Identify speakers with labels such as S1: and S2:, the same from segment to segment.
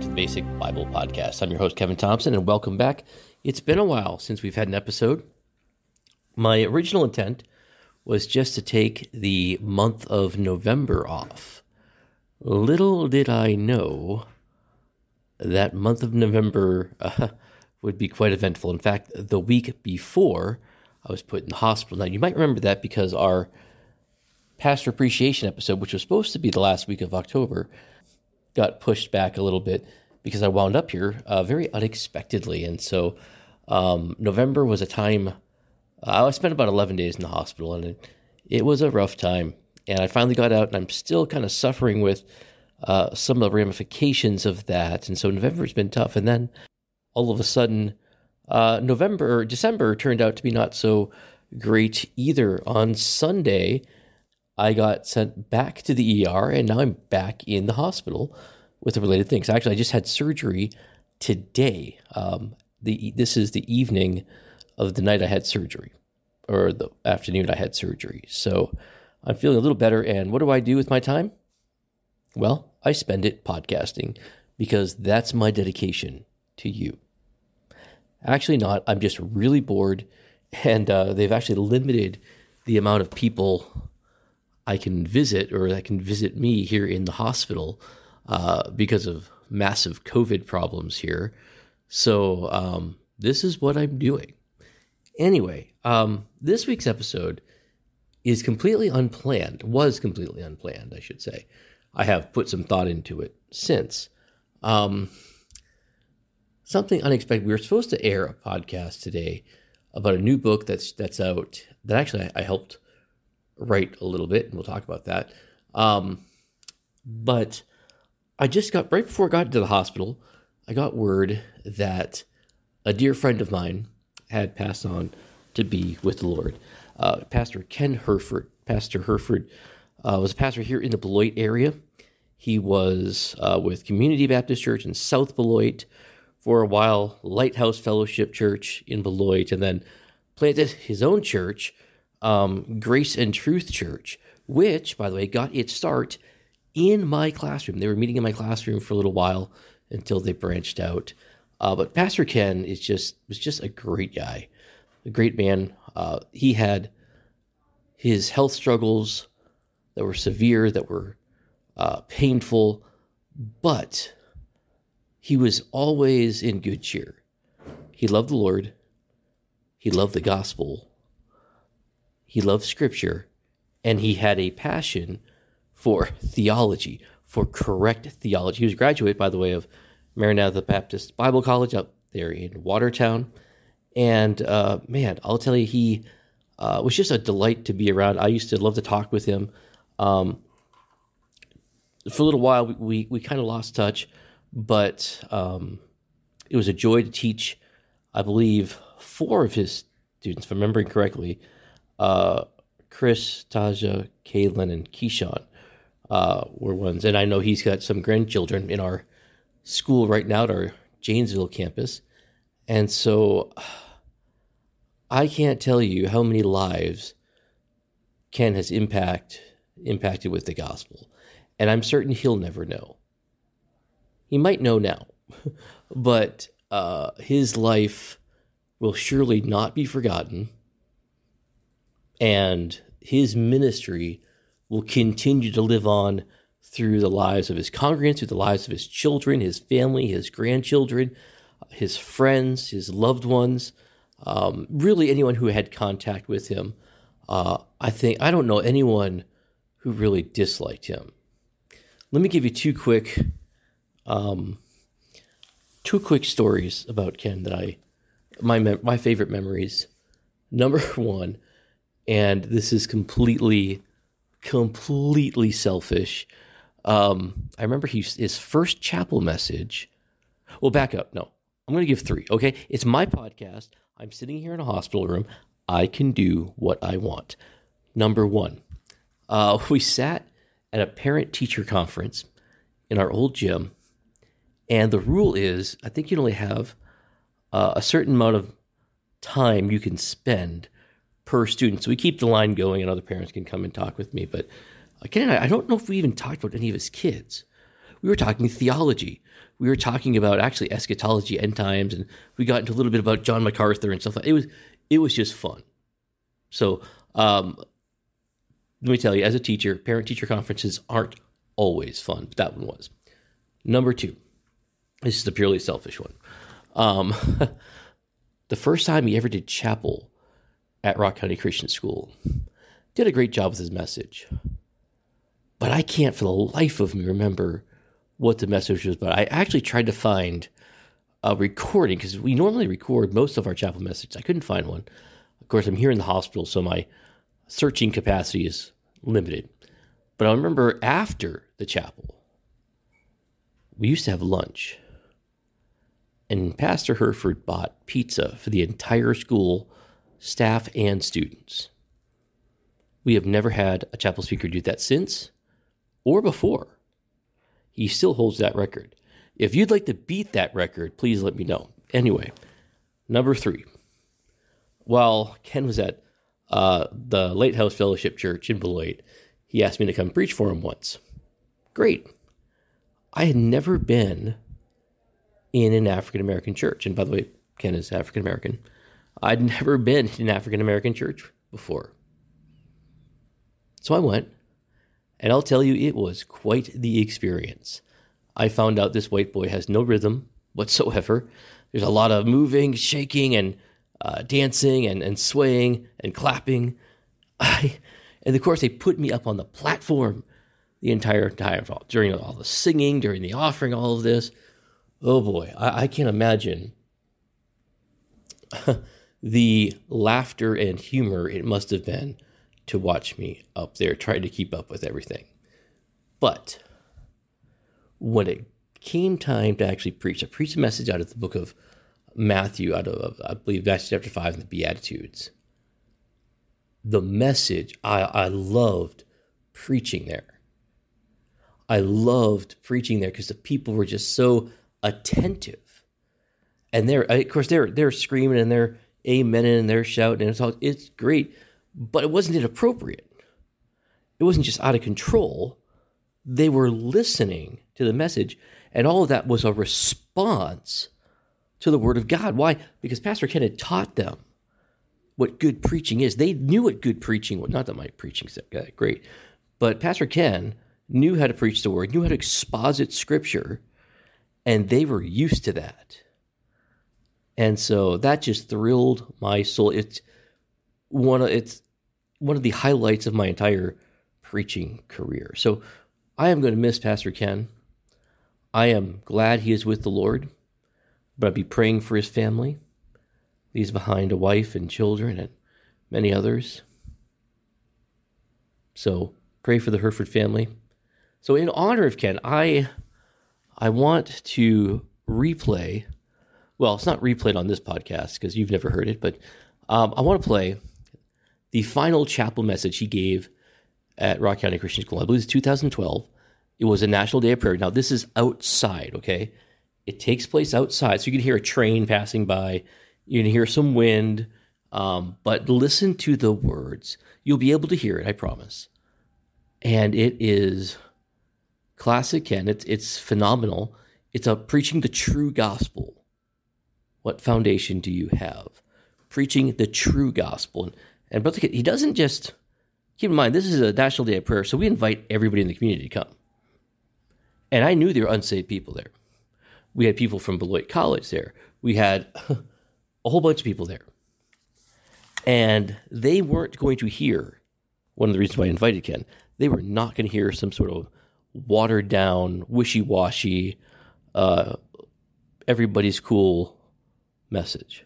S1: to the Basic Bible Podcast. I'm your host, Kevin Thompson, and welcome back. It's been a while since we've had an episode. My original intent was just to take the month of November off. Little did I know that month of November uh, would be quite eventful. In fact, the week before, I was put in the hospital. Now, you might remember that because our pastor appreciation episode, which was supposed to be the last week of October, got pushed back a little bit because I wound up here uh, very unexpectedly. And so um, November was a time, uh, I spent about 11 days in the hospital and it, it, was a rough time. And I finally got out and I'm still kind of suffering with uh, some of the ramifications of that. And so November has been tough. And then all of a sudden, uh, November, December turned out to be not so great either. On Sunday, I got sent back to the ER, and now I'm back in the hospital with the related things. Actually, I just had surgery today. Um, the this is the evening of the night I had surgery, or the afternoon I had surgery. So I'm feeling a little better. And what do I do with my time? Well, I spend it podcasting because that's my dedication to you. Actually, not. I'm just really bored, and uh, they've actually limited the amount of people I can visit or that can visit me here in the hospital uh, because of massive COVID problems here. So um, this is what I'm doing. Anyway, um, this week's episode is completely unplanned, was completely unplanned, I should say. I have put some thought into it since. Um, something unexpected. We were supposed to air a podcast today about a new book that's that's out that actually I, I helped write a little bit, and we'll talk about that. Um, but I just got right before I got to the hospital, I got word that a dear friend of mine had passed on to be with the Lord. Uh, pastor Ken Herford. Pastor Herford uh, was a pastor here in the Beloit area. He was uh, with Community Baptist Church in South Beloit for a while, Lighthouse Fellowship Church in Beloit, and then planted his own church um, Grace and Truth Church, which, by the way, got its start in my classroom. They were meeting in my classroom for a little while until they branched out. Uh, but Pastor Ken is just was just a great guy, a great man. Uh, he had his health struggles that were severe, that were uh, painful, but he was always in good cheer. He loved the Lord. He loved the gospel he loved scripture, and he had a passion for theology, for correct theology. He was a graduate, by the way, of Maranatha Baptist Bible College up there in Watertown. And uh, man, I'll tell you, he uh, was just a delight to be around. I used to love to talk with him. Um, for a little while, we, we, we kind of lost touch, but um, it was a joy to teach, I believe, four of his students, if I'm remembering correctly, uh, Chris, Taja, Kaylin, and Keyshawn uh, were ones. And I know he's got some grandchildren in our school right now at our Janesville campus. And so I can't tell you how many lives Ken has impact, impacted with the gospel. And I'm certain he'll never know. He might know now, but uh, his life will surely not be forgotten and his ministry will continue to live on through the lives of his congregants, through the lives of his children, his family, his grandchildren, his friends, his loved ones, um, really anyone who had contact with him. Uh, I think, I don't know anyone who really disliked him. Let me give you two quick, um, two quick stories about Ken that I, my my favorite memories. Number one, and this is completely, completely selfish. Um, I remember he, his first chapel message. Well, back up. No, I'm going to give three. Okay, it's my podcast. I'm sitting here in a hospital room. I can do what I want. Number one, uh, we sat at a parent teacher conference in our old gym, and the rule is I think you only have uh, a certain amount of time you can spend per student. So we keep the line going, and other parents can come and talk with me. But again, I don't know if we even talked about any of his kids. we were talking theology. We were talking about actually eschatology, end times, and we got into a little bit about John MacArthur and stuff. It was it was just fun. So um, let me tell you, as a teacher, parent teacher conferences aren't always fun, but that one was. Number two, this is a purely selfish one. Um, the first time he ever did chapel at Rock County Christian School, did a great job with his message. But I can't for the life of me remember what the message was about. I actually tried to find a recording because we normally record most of our chapel messages. I couldn't find one. Of course, I'm here in the hospital, so my searching capacity is limited. But I remember after the chapel, we used to have lunch. And Pastor Herford bought pizza for the entire school, staff, and students. We have never had a chapel speaker do that since or before. He still holds that record. If you'd like to beat that record, please let me know. Anyway, number three. While Ken was at uh, the Lighthouse Fellowship Church in Beloit, he asked me to come preach for him once. Great. I had never been in an African American church. And by the way, Ken is African American. I'd never been in an African American church before. So I went, and I'll tell you, it was quite the experience. I found out this white boy has no rhythm whatsoever. There's a lot of moving, shaking, and uh, dancing and, and swaying and clapping. I, and of course, they put me up on the platform the entire time during all the singing, during the offering, all of this. Oh boy, I, I can't imagine the laughter and humor it must have been to watch me up there trying to keep up with everything. But when it came time to actually preach, I preached a message out of the book of Matthew, out of, I believe, Matthew chapter 5 and the Beatitudes. The message, I, I loved preaching there. I loved preaching there because the people were just so attentive. And they're, of course, they're, they're screaming and they're amen and they're shouting and it's all, it's great but it wasn't inappropriate. It wasn't just out of control. They were listening to the message, and all of that was a response to the Word of God. Why? Because Pastor Ken had taught them what good preaching is. They knew what good preaching was. Not that my preaching's that great, but Pastor Ken knew how to preach the Word, knew how to exposit Scripture, and they were used to that. And so that just thrilled my soul. It's one of it's one of the highlights of my entire preaching career. So I am going to miss Pastor Ken. I am glad he is with the Lord, but I'll be praying for his family. He's behind a wife and children and many others. So pray for the Herford family. So in honor of Ken, I I want to replay. Well, it's not replayed on this podcast because you've never heard it, but um, I want to play the final chapel message he gave at Rock County Christian School. I believe it's 2012. It was a National Day of Prayer. Now, this is outside, okay? It takes place outside. So you can hear a train passing by, you can hear some wind, um, but listen to the words. You'll be able to hear it, I promise. And it is classic and it's, it's phenomenal. It's a preaching the true gospel. What foundation do you have? Preaching the true gospel. And Brother Kit, he doesn't just keep in mind this is a National Day of Prayer, so we invite everybody in the community to come. And I knew there were unsaved people there. We had people from Beloit College there. We had a whole bunch of people there. And they weren't going to hear one of the reasons why I invited Ken. They were not going to hear some sort of watered down, wishy washy, uh, everybody's cool message.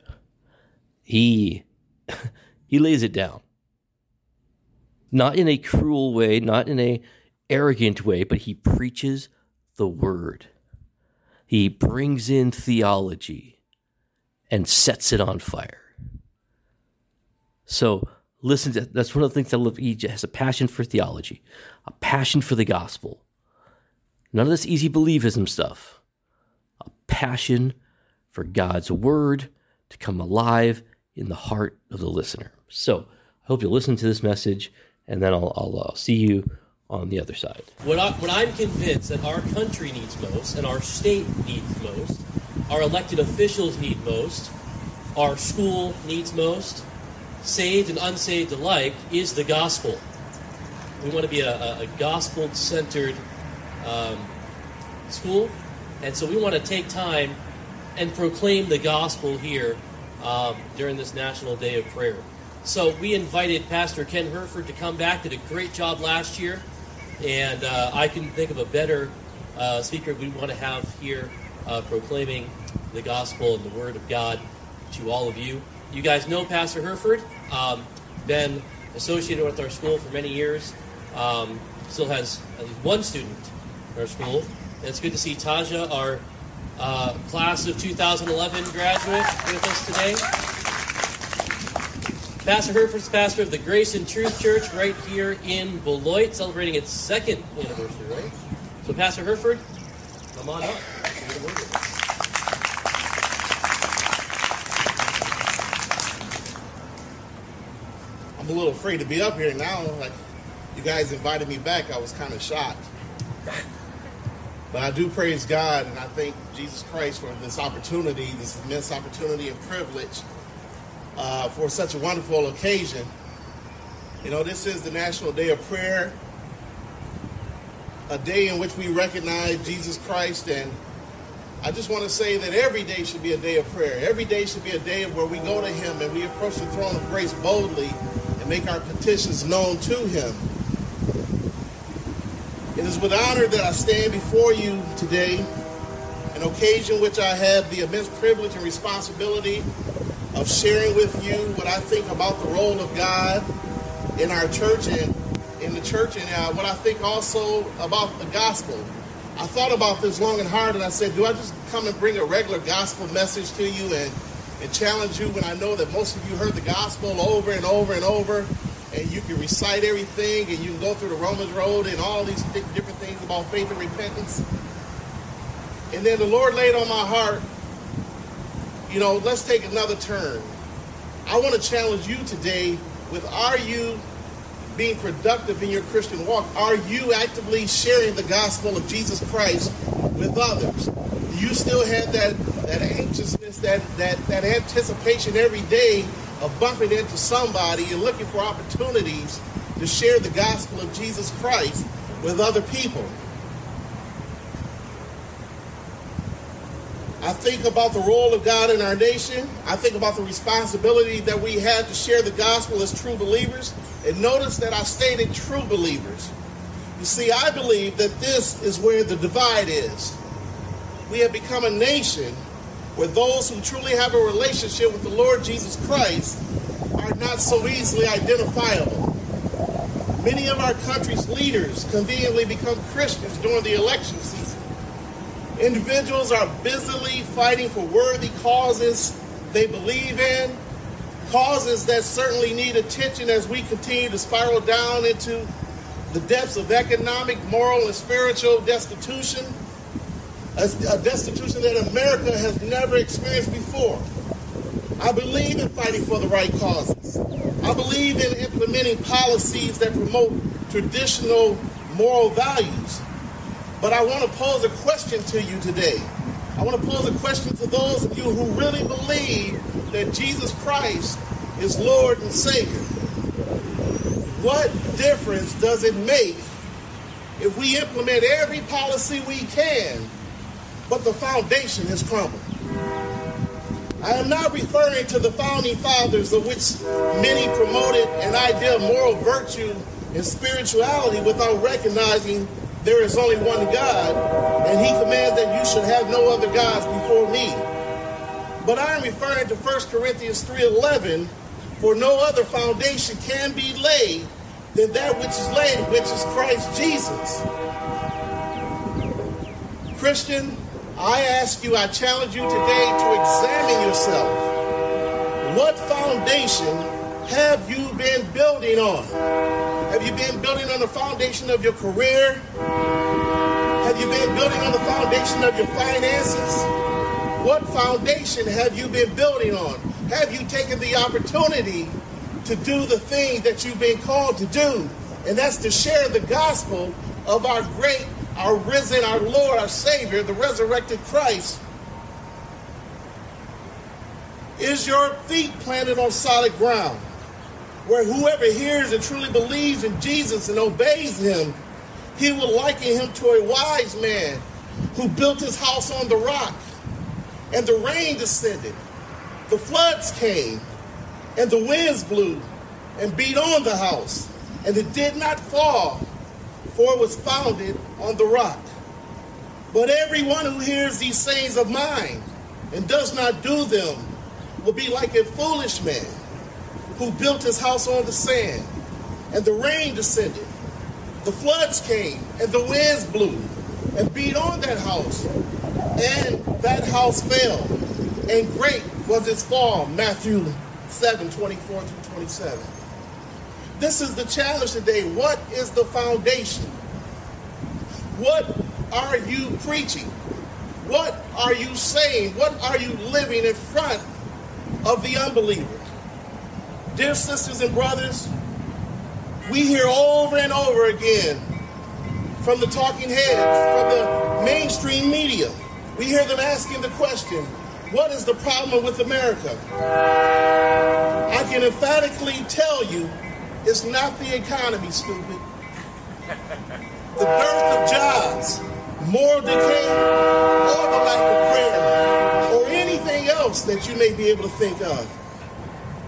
S1: He he lays it down. Not in a cruel way, not in a arrogant way, but he preaches the word. He brings in theology and sets it on fire. So listen to that's one of the things I love. He has a passion for theology, a passion for the gospel. None of this easy believism stuff. A passion for God's word to come alive in the heart of the listener. So I hope you'll listen to this message, and then I'll, I'll uh, see you on the other side.
S2: What, I, I'm convinced that our country needs most, and our state needs most, our elected officials need most, our school needs most, saved and unsaved alike, is the gospel. We want to be a, a, a gospel centered um, school, and so we want to take time and proclaim the gospel here um, during this National Day of Prayer. So we invited Pastor Ken Herford to come back. Did a great job last year, and uh, I can think of a better uh, speaker we want to have here uh, proclaiming the gospel and the word of God to all of you. You guys know Pastor Herford, um, been associated with our school for many years. Um, still has least one student in our school. And it's good to see Taja, our uh, class of 2011 graduate, with us today. Pastor Herford's pastor of the Grace and Truth Church right here in Beloit, celebrating its second anniversary, right? So, Pastor Herford, come on up.
S3: I'm a little afraid to be up here now. Like, you guys invited me back, I was kind of shocked. But I do praise God and I thank Jesus Christ for this opportunity, this immense opportunity and privilege uh, for such a wonderful occasion. You know, this is the National Day of Prayer, a day in which we recognize Jesus Christ. And I just want to say that every day should be a day of prayer. Every day should be a day where we go to Him and we approach the throne of grace boldly and make our petitions known to Him. It is with honor that I stand before you today, an occasion which I have the immense privilege and responsibility of sharing with you what I think about the role of God in our church and in the church, and uh, what I think also about the gospel. I thought about this long and hard, and I said, do I just come and bring a regular gospel message to you and, and challenge you when I know that most of you heard the gospel over and over and over, and you can recite everything, and you can go through the Romans Road and all these different things about faith and repentance. And then the Lord laid on my heart, you know, let's take another turn. I want to challenge you today with are you being productive in your Christian walk? Are you actively sharing the gospel of Jesus Christ with others? You still have that, that anxiousness, that, that, that anticipation every day of bumping into somebody and looking for opportunities to share the gospel of Jesus Christ with other people? I think about the role of God in our nation. I think about the responsibility that we have to share the gospel as true believers. And notice that I stated true believers. You see, I believe that this is where the divide is. We have become a nation where those who truly have a relationship with the Lord Jesus Christ are not so easily identifiable. Many of our country's leaders conveniently become Christians during the election season. Individuals are busily fighting for worthy causes they believe in, causes that certainly need attention as we continue to spiral down into the depths of economic, moral, and spiritual destitution, a destitution that America has never experienced before. I believe in fighting for the right causes. I believe in implementing policies that promote traditional moral values. But I want to pose a question to you today. I want to pose a question to those of you who really believe that Jesus Christ is Lord and Savior. What difference does it make if we implement every policy we can, but the foundation has crumbled? I am not referring to the founding fathers, of which many promoted an idea of moral virtue and spirituality without recognizing there is only one God, and he commands that you should have no other gods before me. But I am referring to 1 Corinthians 3.11, for no other foundation can be laid than that which is laid, which is Christ Jesus. Christian, I ask you, I challenge you today to examine yourself. What foundation have you been building on? Have you been building on the foundation of your career? Have you been building on the foundation of your finances? What foundation have you been building on? Have you taken the opportunity to do the thing that you've been called to do? And that's to share the gospel of our great, our risen, our Lord, our Savior, the resurrected Christ. Is your feet planted on solid ground? Where whoever hears and truly believes in Jesus and obeys him, he will liken him to a wise man who built his house on the rock. And the rain descended, the floods came, and the winds blew and beat on the house, and it did not fall, for it was founded on the rock. But everyone who hears these sayings of mine and does not do them will be like a foolish man who built his house on the sand, and the rain descended, the floods came, and the winds blew and beat on that house, and that house fell, and great was its fall. Matthew 7 24 through 27. This is the challenge today. What is the foundation? What are you preaching? What are you saying? What are you living in front of the unbeliever? Dear sisters and brothers, we hear over and over again from the talking heads, from the mainstream media, we hear them asking the question, what is the problem with America? I can emphatically tell you it's not the economy, stupid. The dearth of jobs, moral decay, or the lack of prayer, or anything else that you may be able to think of.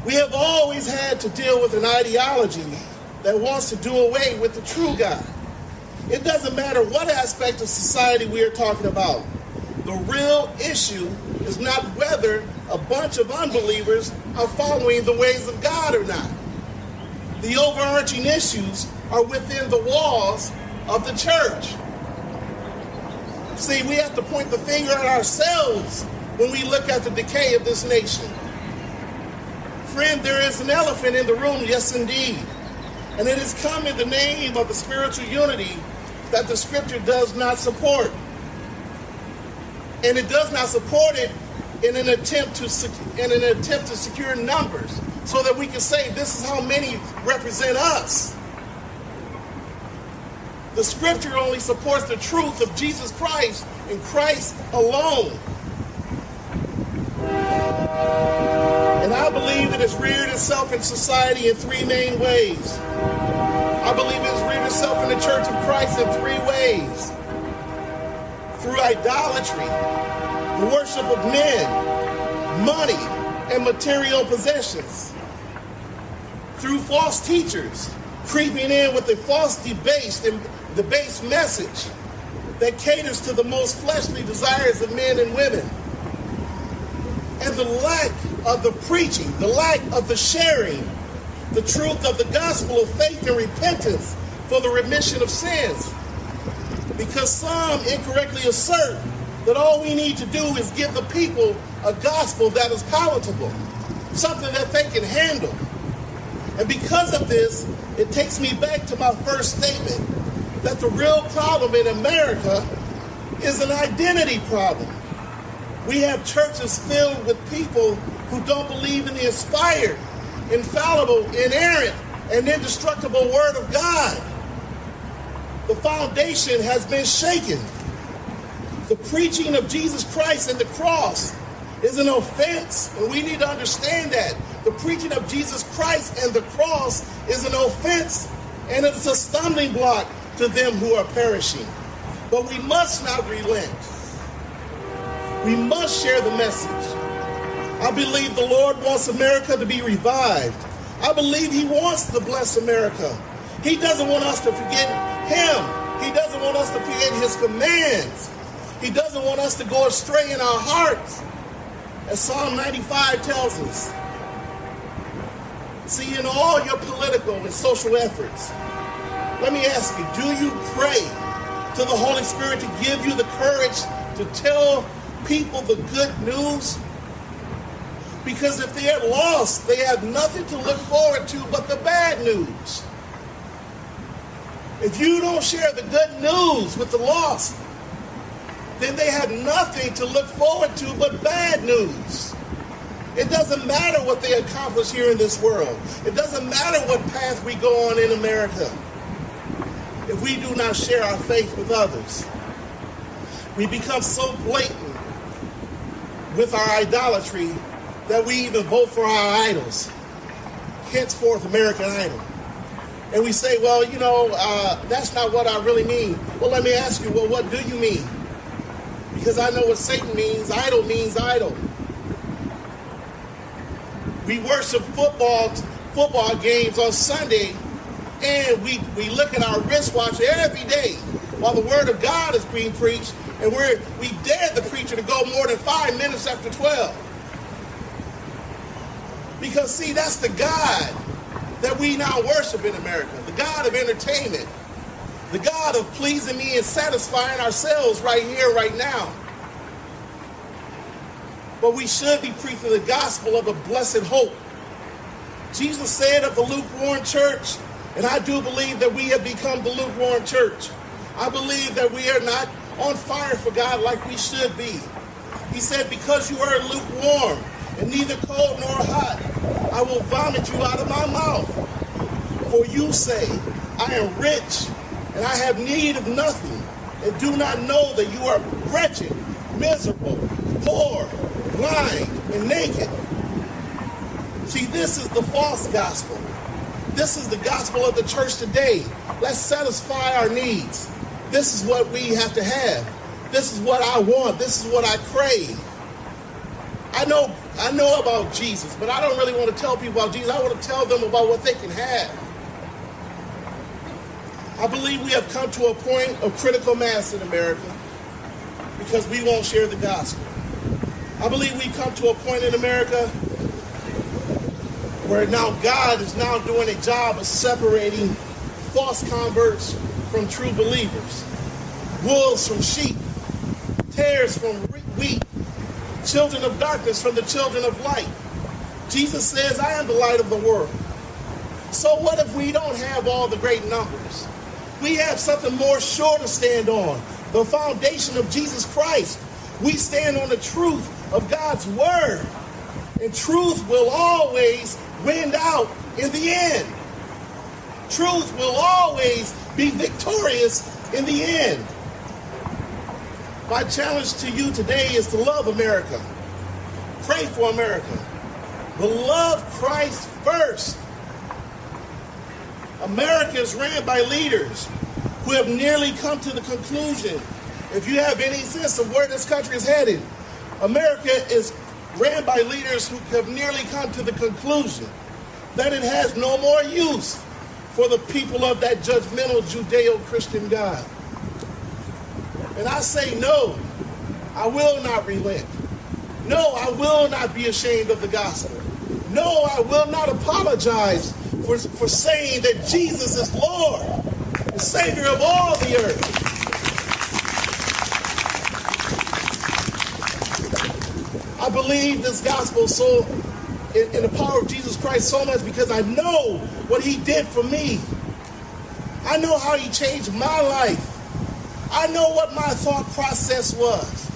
S3: We have always had to deal with an ideology that wants to do away with the true God. It doesn't matter what aspect of society we are talking about. The real issue is not whether a bunch of unbelievers are following the ways of God or not. The overarching issues are within the walls of the church. See, we have to point the finger at ourselves when we look at the decay of this nation. Friend, there is an elephant in the room, yes, indeed. And it has come in the name of the spiritual unity that the scripture does not support. And it does not support it in an attempt to in an attempt to secure numbers so that we can say this is how many represent us. The scripture only supports the truth of Jesus Christ and Christ alone. And I believe it has reared itself in society in three main ways. I believe it has reared itself in the Church of Christ in three ways. Through idolatry, the worship of men, money, and material possessions. Through false teachers, creeping in with a false debased and debased message that caters to the most fleshly desires of men and women. And the lack of the preaching, the lack of the sharing, the truth of the gospel of faith and repentance for the remission of sins. Because some incorrectly assert that all we need to do is give the people a gospel that is palatable, something that they can handle. And because of this, it takes me back to my first statement that the real problem in America is an identity problem. We have churches filled with people who don't believe in the inspired, infallible, inerrant, and indestructible Word of God. The foundation has been shaken. The preaching of Jesus Christ and the cross is an offense, and we need to understand that. The preaching of Jesus Christ and the cross is an offense, and it's a stumbling block to them who are perishing. But we must not relent. We must share the message. I believe the Lord wants America to be revived. I believe He wants to bless America. He doesn't want us to forget Him. He doesn't want us to forget His commands. He doesn't want us to go astray in our hearts. As Psalm 95 tells us. See, in all your political and social efforts, let me ask you, do you pray to the Holy Spirit to give you the courage to tell people the good news? Because if they are lost, they have nothing to look forward to but the bad news. If you don't share the good news with the lost, then they have nothing to look forward to but bad news. It doesn't matter what they accomplish here in this world. It doesn't matter what path we go on in America. if we do not share our faith with others. We become so blatant with our idolatry that we even vote for our idols. Henceforth, American Idol. And we say, well, you know, uh, that's not what I really mean. Well, let me ask you, well, what do you mean? Because I know what Satan means. Idol means idol. We worship football football games on Sunday, and we, we look at our wristwatch every day while the word of God is being preached, and we're, we dare the preacher to go more than five minutes after 12. Because, see, that's the God that we now worship in America the God of entertainment, the God of pleasing me and satisfying ourselves right here, right now. But we should be preaching the gospel of a blessed hope. Jesus said of the lukewarm church, and I do believe that we have become the lukewarm church. I believe that we are not on fire for God like we should be. He said, Because you are lukewarm and neither cold nor hot, I will vomit you out of my mouth. For you say, I am rich and I have need of nothing, and do not know that you are wretched, miserable, poor, blind, and naked. See, this is the false gospel. This is the gospel of the church today. Let's satisfy our needs. This is what we have to have. This is what I want. This is what I crave. I know I know about Jesus, but I don't really want to tell people about Jesus. I want to tell them about what they can have. I believe we have come to a point of critical mass in America because we won't share the gospel. I believe we've come to a point in America where now God is now doing a job of separating false converts from true believers, wolves from sheep, tares from wheat, children of darkness from the children of light. Jesus says, I am the light of the world. So what if we don't have all the great numbers? We have something more sure to stand on, the foundation of Jesus Christ. We stand on the truth of God's word. And truth will always win out in the end. Truth will always be victorious in the end. My challenge to you today is to love America. Pray for America. But love Christ first. America is ran by leaders who have nearly come to the conclusion, if you have any sense of where this country is headed, America is ran by leaders who have nearly come to the conclusion that it has no more use for the people of that judgmental Judeo Christian God. And I say, no, I will not relent. No, I will not be ashamed of the gospel. No, I will not apologize for, for saying that Jesus is Lord, the Savior of all the earth. I believe this gospel so in, in, the power of Jesus Christ so much because I know what he did for me. I know how he changed my life. I know what my thought process was.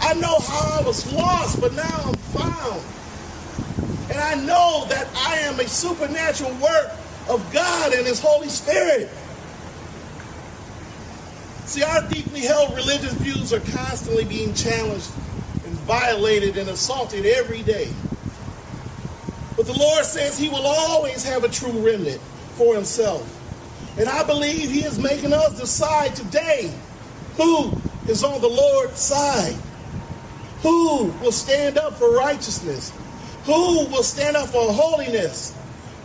S3: I know how I was lost, but now I'm found. And I know that I am a supernatural work of God and his Holy Spirit. See, our deeply held religious views are constantly being challenged and violated and assaulted every day. But the Lord says He will always have a true remnant for Himself. And I believe He is making us decide today who is on the Lord's side, who will stand up for righteousness, who will stand up for holiness,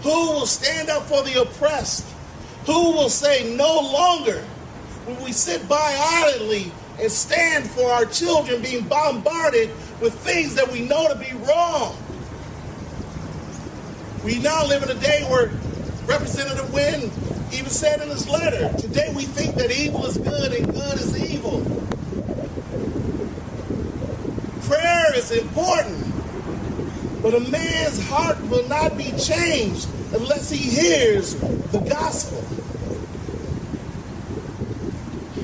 S3: who will stand up for the oppressed, who will say no longer when we sit by idly and stand for our children being bombarded with things that we know to be wrong. We now live in a day where Representative Wynn even said in his letter, today we think that evil is good and good is evil. Prayer is important, but a man's heart will not be changed unless he hears the gospel.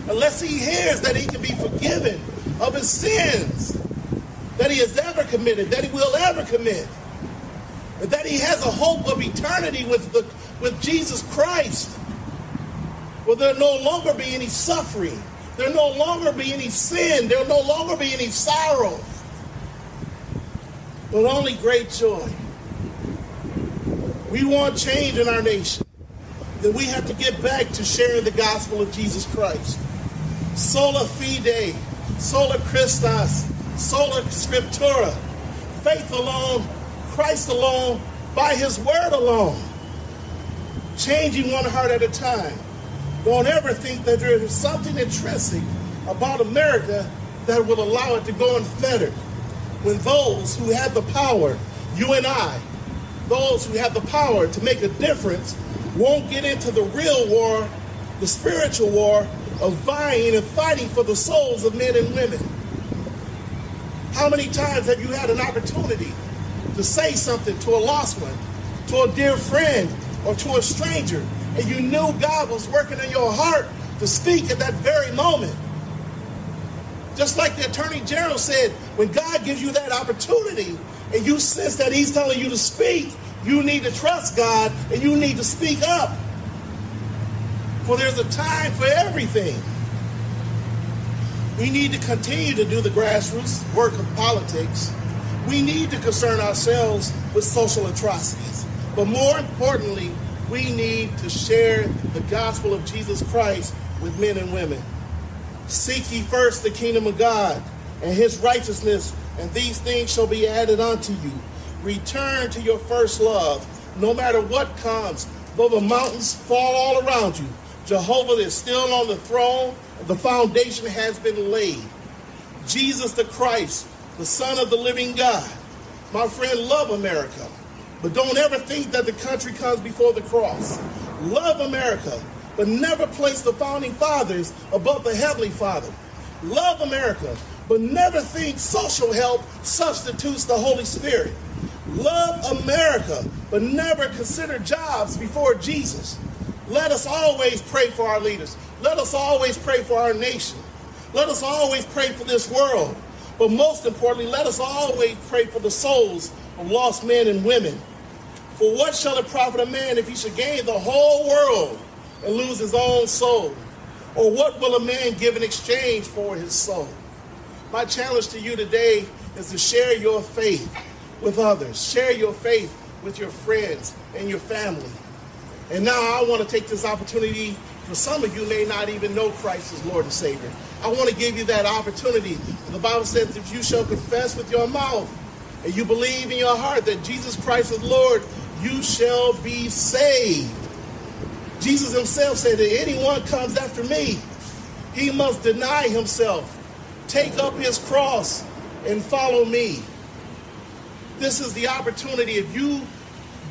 S3: Unless he hears that he can be forgiven of his sins that he has ever committed, that he will ever commit and that he has a hope of eternity with, the, with Jesus Christ. Will there'll no longer be any suffering? There'll no longer be any sin. There'll no longer be any sorrow. But only great joy. We want change in our nation. Then we have to get back to sharing the gospel of Jesus Christ. Sola fide, sola Christus, sola scriptura. Faith alone, Christ alone, by his word alone. Changing one heart at a time. Don't ever think that there is something intrinsic about America that will allow it to go unfettered. When those who have the power, you and I, those who have the power to make a difference, won't get into the real war, the spiritual war of vying and fighting for the souls of men and women. How many times have you had an opportunity to say something to a lost one, to a dear friend, or to a stranger, and you knew God was working in your heart to speak at that very moment? Just like the Attorney General said, when God gives you that opportunity and you sense that He's telling you to speak, you need to trust God and you need to speak up. For there's a time for everything. We need to continue to do the grassroots work of politics. We need to concern ourselves with social atrocities. But more importantly, we need to share the gospel of Jesus Christ with men and women. Seek ye first the kingdom of God and his righteousness, and these things shall be added unto you. Return to your first love, no matter what comes, though the mountains fall all around you. Jehovah is still on the throne, the foundation has been laid. Jesus the Christ, the Son of the living God. My friend, love America, but don't ever think that the country comes before the cross. Love America, but never place the founding fathers above the Heavenly Father. Love America, but never think social help substitutes the Holy Spirit. Love America, but never consider jobs before Jesus. Let us always pray for our leaders. Let us always pray for our nation. Let us always pray for this world. But most importantly, let us always pray for the souls of lost men and women. For what shall it profit a man if he should gain the whole world and lose his own soul? Or what will a man give in exchange for his soul? My challenge to you today is to share your faith with others. Share your faith with your friends and your family. And now I want to take this opportunity for some of you may not even know Christ as Lord and Savior. I want to give you that opportunity. The Bible says if you shall confess with your mouth and you believe in your heart that Jesus Christ is Lord, you shall be saved. Jesus himself said that anyone comes after me, he must deny himself, take up his cross, and follow me. This is the opportunity if you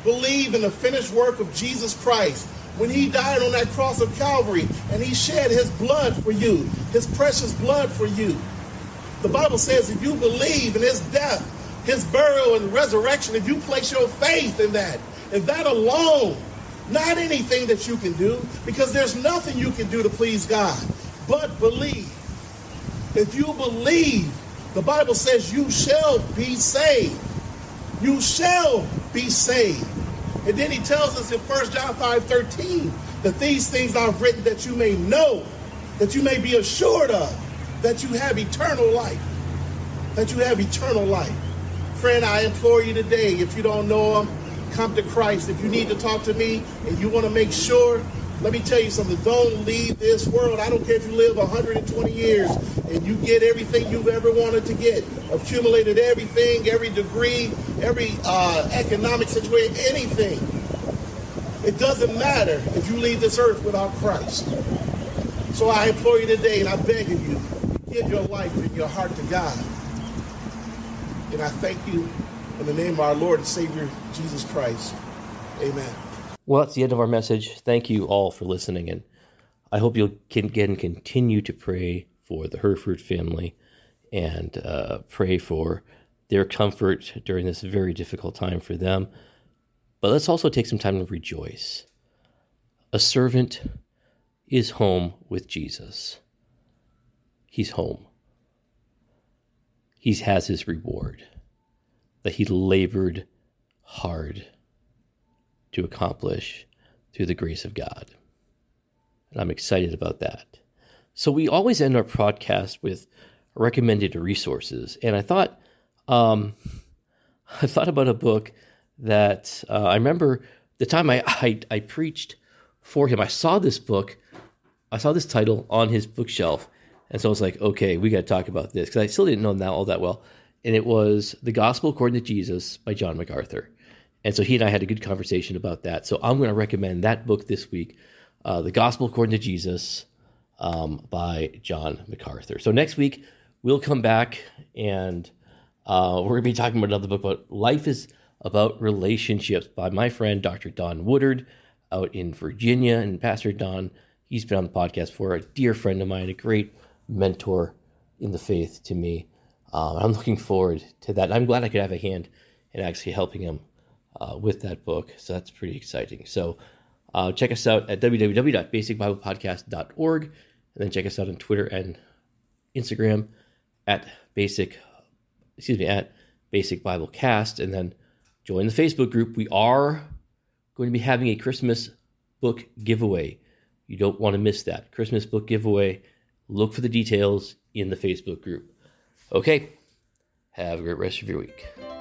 S3: believe in the finished work of Jesus Christ when he died on that cross of Calvary and he shed his blood for you, his precious blood for you. The Bible says if you believe in his death, his burial and resurrection, if you place your faith in that, and that alone, not anything that you can do, because there's nothing you can do to please God, but believe. If you believe, the Bible says you shall be saved. You shall be saved. And then he tells us in 1 John 5 13 that these things I've written that you may know, that you may be assured of, that you have eternal life. That you have eternal life. Friend, I implore you today, if you don't know him, come to Christ. If you need to talk to me and you want to make sure, let me tell you something. Don't leave this world. I don't care if you live 120 years and you get everything you've ever wanted to get, accumulated everything, every degree, every uh, economic situation, anything. It doesn't matter if you leave this earth without Christ. So I implore you today and I beg of you, give your life and your heart to God. And I thank you in the name of our Lord and Savior, Jesus Christ. Amen.
S1: Well, that's the end of our message. Thank you all for listening, and I hope you'll again continue to pray for the Herford family and uh, pray for their comfort during this very difficult time for them. But let's also take some time to rejoice. A servant is home with Jesus. He's home. He has his reward that he labored hard to accomplish through the grace of God. and I'm excited about that. So we always end our podcast with recommended resources, and I thought, um, I thought about a book that uh, I remember the time I, I I preached for him. I saw this book, I saw this title on his bookshelf, and so I was like, okay, we got to talk about this because I still didn't know him that all that well. And it was The Gospel According to Jesus by John MacArthur. And so he and I had a good conversation about that. So I'm going to recommend that book this week, uh, The Gospel According to Jesus um, by John MacArthur. So next week, we'll come back and uh, we're going to be talking about another book about life is about relationships by my friend Dr. Don Woodard out in Virginia. And Pastor Don, he's been on the podcast for a dear friend of mine, a great mentor in the faith to me. Um, I'm looking forward to that. I'm glad I could have a hand in actually helping him uh, with that book. So that's pretty exciting. So uh, check us out at www.basicbiblepodcast.org and then check us out on Twitter and Instagram at basic, excuse me, at basic Bible cast. And then join the Facebook group. We are going to be having a Christmas book giveaway. You don't want to miss that. Christmas book giveaway. Look for the details in the Facebook group. Okay, have a great rest of your week.